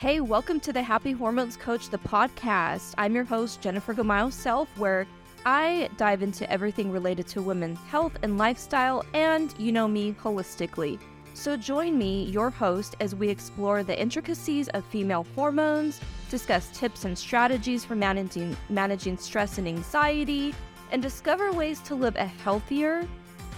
Hey, welcome to the Happy Hormones Coach, the podcast. I'm your host, Jenifer Gamayo Self, where I dive into everything related to women's health and lifestyle, and you know me holistically. So join me, your host, as we explore the intricacies of female hormones, discuss tips and strategies for managing, managing stress and anxiety, and discover ways to live a healthier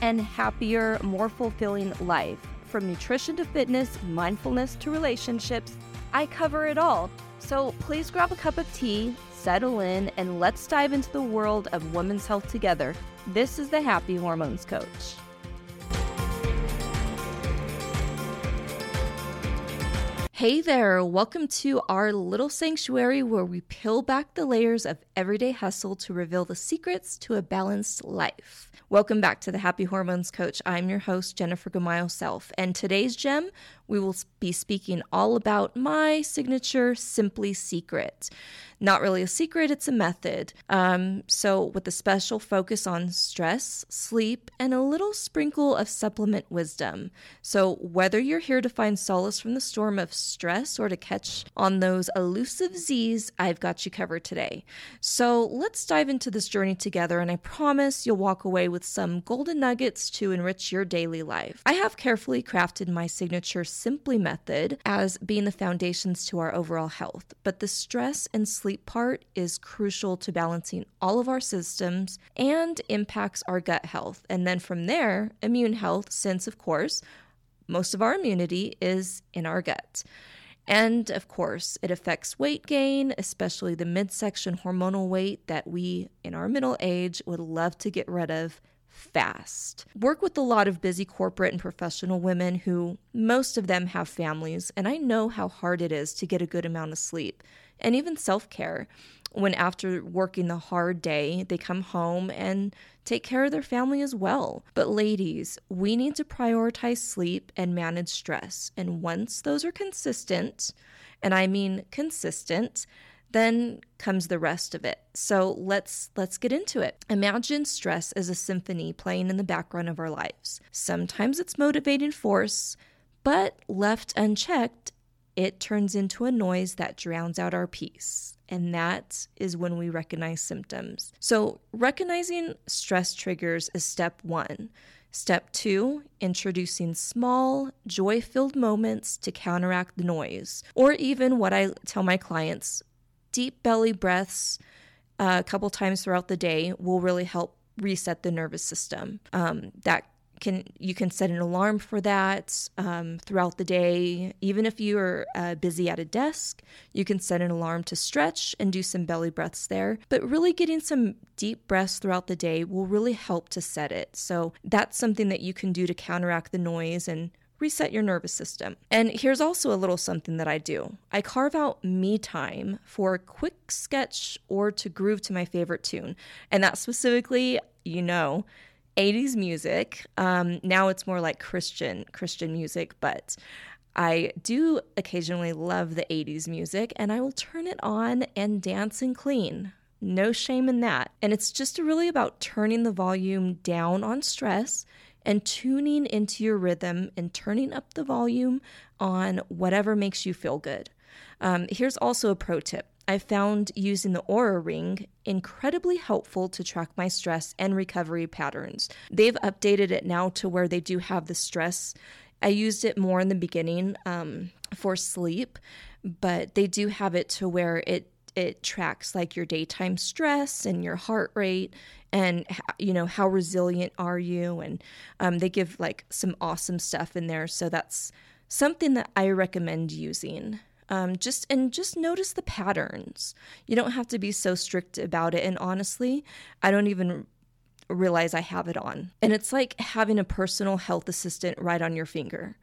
and happier, more fulfilling life. From nutrition to fitness, mindfulness to relationships, I cover it all. So please grab a cup of tea, settle in, and let's dive into the world of women's health together. This is the Happy Hormones Coach. Hey there, welcome to our little sanctuary where we peel back the layers of everyday hustle to reveal the secrets to a balanced life. Welcome back to the Happy Hormones Coach. I'm your host, Jenifer Gamayo Self, and today's gem, we will be speaking all about my signature Simply Secret. Not really a secret, it's a method. Um, so, with a special focus on stress, sleep, and a little sprinkle of supplement wisdom. So, whether you're here to find solace from the storm of stress or to catch on those elusive Z's, I've got you covered today. So, let's dive into this journey together, and I promise you'll walk away with some golden nuggets to enrich your daily life. I have carefully crafted my signature Simply method as being the foundations to our overall health, but the stress and sleep sleep part is crucial to balancing all of our systems and impacts our gut health. And then from there, immune health, since, of course, most of our immunity is in our gut. And of course, it affects weight gain, especially the midsection hormonal weight that we in our middle age would love to get rid of fast. Work with a lot of busy corporate and professional women who most of them have families, and I know how hard it is to get a good amount of sleep and even self care. When after working the hard day, they come home and take care of their family as well. But, ladies, we need to prioritize sleep and manage stress. And once those are consistent, and I mean consistent, then comes the rest of it. So let's let's get into it. Imagine stress as a symphony playing in the background of our lives. Sometimes it's motivating force, but left unchecked, it turns into a noise that drowns out our peace. And that is when we recognize symptoms. So, recognizing stress triggers is step one. Step two, introducing small, joy filled moments to counteract the noise. Or even what I tell my clients deep belly breaths uh, a couple times throughout the day will really help reset the nervous system. Um, that can you can set an alarm for that um, throughout the day. Even if you are uh, busy at a desk, you can set an alarm to stretch and do some belly breaths there. But really, getting some deep breaths throughout the day will really help to set it. So that's something that you can do to counteract the noise and reset your nervous system. And here's also a little something that I do I carve out me time for a quick sketch or to groove to my favorite tune. And that specifically, you know, 80s music. Um, now it's more like Christian Christian music, but I do occasionally love the 80s music and I will turn it on and dance and clean. No shame in that. And it's just really about turning the volume down on stress and tuning into your rhythm and turning up the volume on whatever makes you feel good. Um, here's also a pro tip I found using the Oura Ring incredibly helpful to track my stress and recovery patterns. They've updated it now to where they do have the stress. I used it more in the beginning um, for sleep, but they do have it to where it it tracks like your daytime stress and your heart rate and you know how resilient are you and um, they give like some awesome stuff in there so that's something that i recommend using um, just and just notice the patterns. You don't have to be so strict about it. And honestly, I don't even realize I have it on. And it's like having a personal health assistant right on your finger.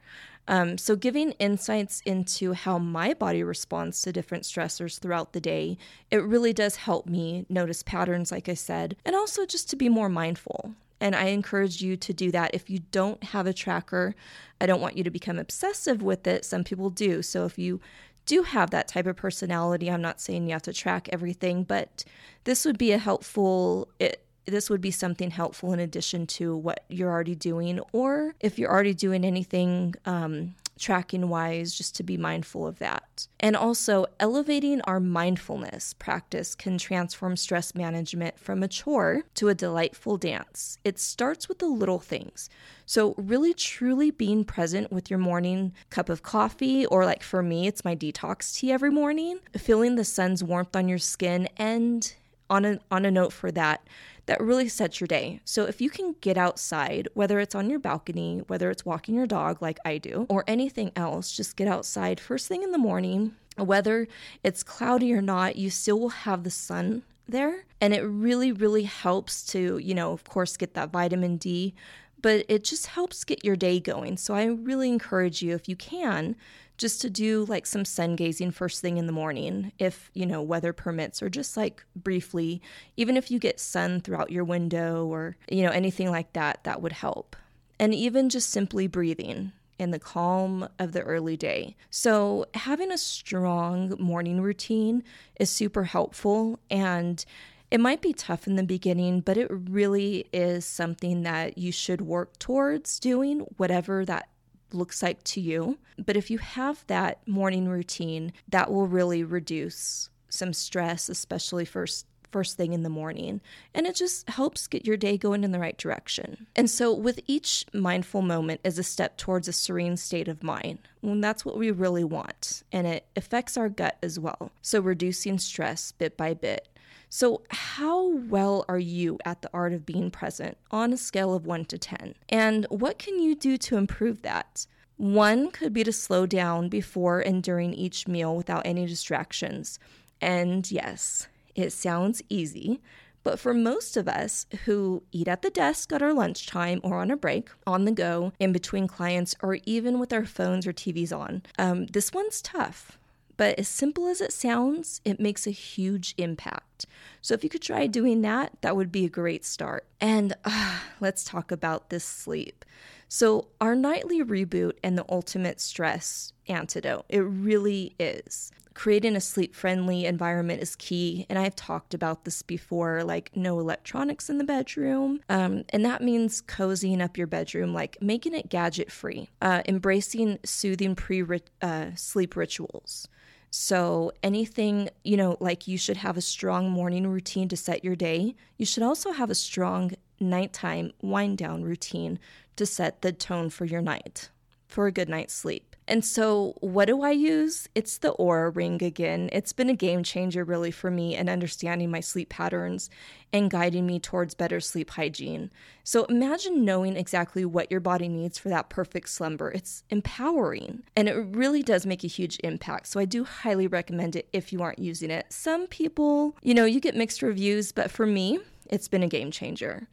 Um, so, giving insights into how my body responds to different stressors throughout the day, it really does help me notice patterns, like I said, and also just to be more mindful. And I encourage you to do that. If you don't have a tracker, I don't want you to become obsessive with it. Some people do. So, if you do have that type of personality, I'm not saying you have to track everything, but this would be a helpful it, this would be something helpful in addition to what you're already doing. Or if you're already doing anything um, tracking wise, just to be mindful of that. And also, elevating our mindfulness practice can transform stress management from a chore to a delightful dance. It starts with the little things. So, really truly being present with your morning cup of coffee, or like for me, it's my detox tea every morning, feeling the sun's warmth on your skin, and on a, on a note for that, that really sets your day. So if you can get outside, whether it's on your balcony, whether it's walking your dog like I do, or anything else, just get outside first thing in the morning. Whether it's cloudy or not, you still will have the sun there. And it really, really helps to, you know, of course, get that vitamin D, but it just helps get your day going. So I really encourage you, if you can, just to do like some sun gazing first thing in the morning if you know weather permits or just like briefly even if you get sun throughout your window or you know anything like that that would help and even just simply breathing in the calm of the early day. So, having a strong morning routine is super helpful and it might be tough in the beginning, but it really is something that you should work towards doing, whatever that looks like to you. But if you have that morning routine, that will really reduce some stress, especially first first thing in the morning, and it just helps get your day going in the right direction. And so, with each mindful moment is a step towards a serene state of mind. And that's what we really want, and it affects our gut as well. So, reducing stress bit by bit. So, how well are you at the art of being present on a scale of 1 to 10? And what can you do to improve that? One could be to slow down before and during each meal without any distractions. And yes, it sounds easy, but for most of us who eat at the desk at our lunchtime or on a break, on the go, in between clients, or even with our phones or TVs on, um, this one's tough. But as simple as it sounds, it makes a huge impact. So if you could try doing that, that would be a great start. And uh, let's talk about this sleep. So, our nightly reboot and the ultimate stress antidote, it really is. Creating a sleep friendly environment is key. And I've talked about this before like no electronics in the bedroom. Um, and that means cozying up your bedroom, like making it gadget free, uh, embracing soothing pre uh, sleep rituals. So, anything, you know, like you should have a strong morning routine to set your day, you should also have a strong nighttime wind down routine to set the tone for your night, for a good night's sleep. And so, what do I use? It's the Oura Ring again. It's been a game changer, really, for me in understanding my sleep patterns and guiding me towards better sleep hygiene. So, imagine knowing exactly what your body needs for that perfect slumber. It's empowering and it really does make a huge impact. So, I do highly recommend it if you aren't using it. Some people, you know, you get mixed reviews, but for me, it's been a game changer.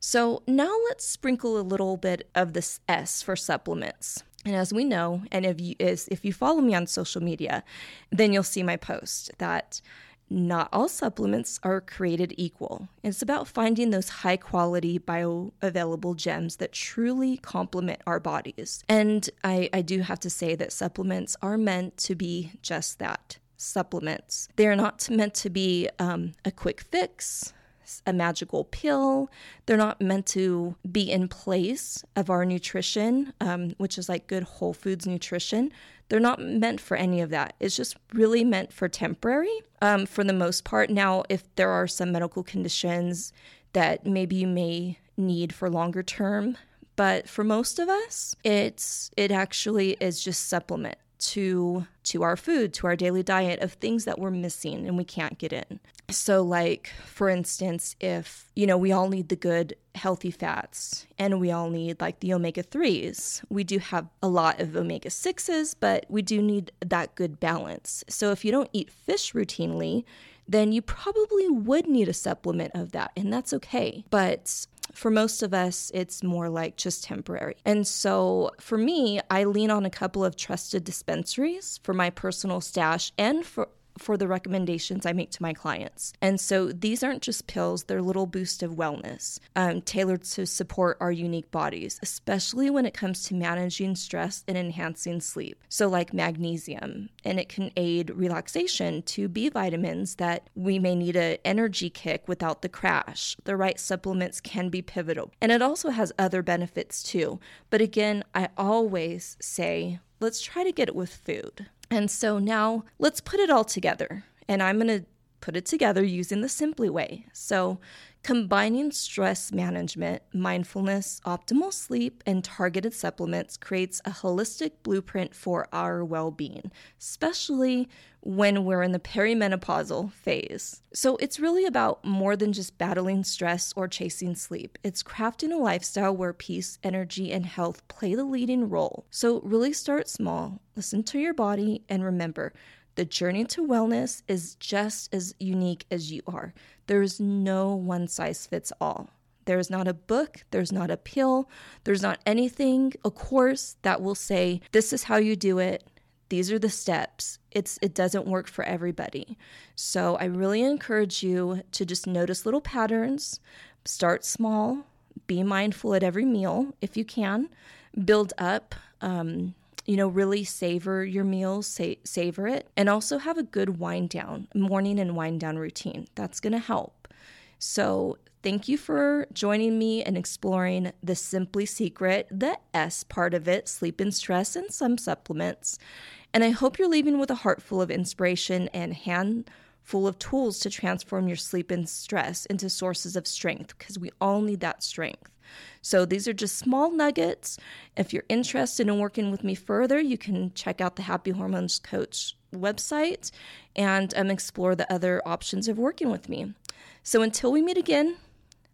So, now let's sprinkle a little bit of this S for supplements. And as we know, and if you is if you follow me on social media, then you'll see my post that not all supplements are created equal. It's about finding those high quality bioavailable gems that truly complement our bodies. And I, I do have to say that supplements are meant to be just that supplements. They are not meant to be um, a quick fix a magical pill. They're not meant to be in place of our nutrition, um, which is like good whole foods nutrition. They're not meant for any of that. It's just really meant for temporary um, for the most part. Now, if there are some medical conditions that maybe you may need for longer term, but for most of us, it's it actually is just supplement to to our food, to our daily diet of things that we're missing and we can't get in. So like for instance, if you know, we all need the good healthy fats and we all need like the omega 3s. We do have a lot of omega 6s, but we do need that good balance. So if you don't eat fish routinely, then you probably would need a supplement of that, and that's okay. But for most of us, it's more like just temporary. And so for me, I lean on a couple of trusted dispensaries for my personal stash and for for the recommendations I make to my clients. And so these aren't just pills, they're little boost of wellness um, tailored to support our unique bodies, especially when it comes to managing stress and enhancing sleep. So, like magnesium, and it can aid relaxation to B vitamins that we may need an energy kick without the crash. The right supplements can be pivotal. And it also has other benefits too. But again, I always say let's try to get it with food. And so now let's put it all together. And I'm going to put it together using the Simply Way. So, combining stress management, mindfulness, optimal sleep, and targeted supplements creates a holistic blueprint for our well being, especially when we're in the perimenopausal phase. So, it's really about more than just battling stress or chasing sleep. It's crafting a lifestyle where peace, energy, and health play the leading role. So, really start small, listen to your body, and remember the journey to wellness is just as unique as you are. There's no one size fits all. There's not a book, there's not a pill, there's not anything, a course that will say, this is how you do it. These are the steps. It's it doesn't work for everybody. So I really encourage you to just notice little patterns, start small, be mindful at every meal if you can, build up um, you know, really savor your meals, sa- savor it, and also have a good wind down, morning and wind down routine. That's going to help. So, thank you for joining me and exploring the Simply Secret, the S part of it, sleep and stress, and some supplements. And I hope you're leaving with a heart full of inspiration and hand full of tools to transform your sleep and stress into sources of strength because we all need that strength. So these are just small nuggets. If you're interested in working with me further, you can check out the Happy Hormones Coach website and um, explore the other options of working with me. So until we meet again,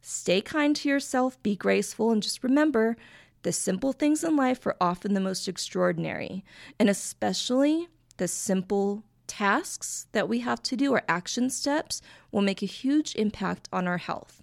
stay kind to yourself, be graceful, and just remember the simple things in life are often the most extraordinary, and especially the simple tasks that we have to do or action steps will make a huge impact on our health.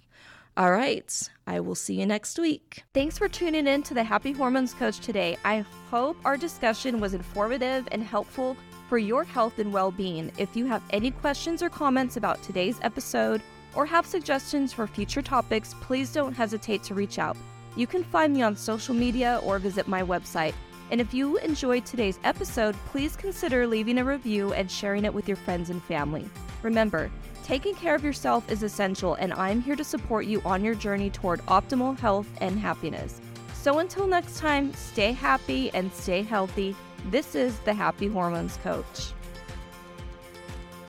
All right, I will see you next week. Thanks for tuning in to the Happy Hormones Coach today. I hope our discussion was informative and helpful for your health and well being. If you have any questions or comments about today's episode or have suggestions for future topics, please don't hesitate to reach out. You can find me on social media or visit my website. And if you enjoyed today's episode, please consider leaving a review and sharing it with your friends and family. Remember, Taking care of yourself is essential, and I'm here to support you on your journey toward optimal health and happiness. So until next time, stay happy and stay healthy. This is the Happy Hormones Coach.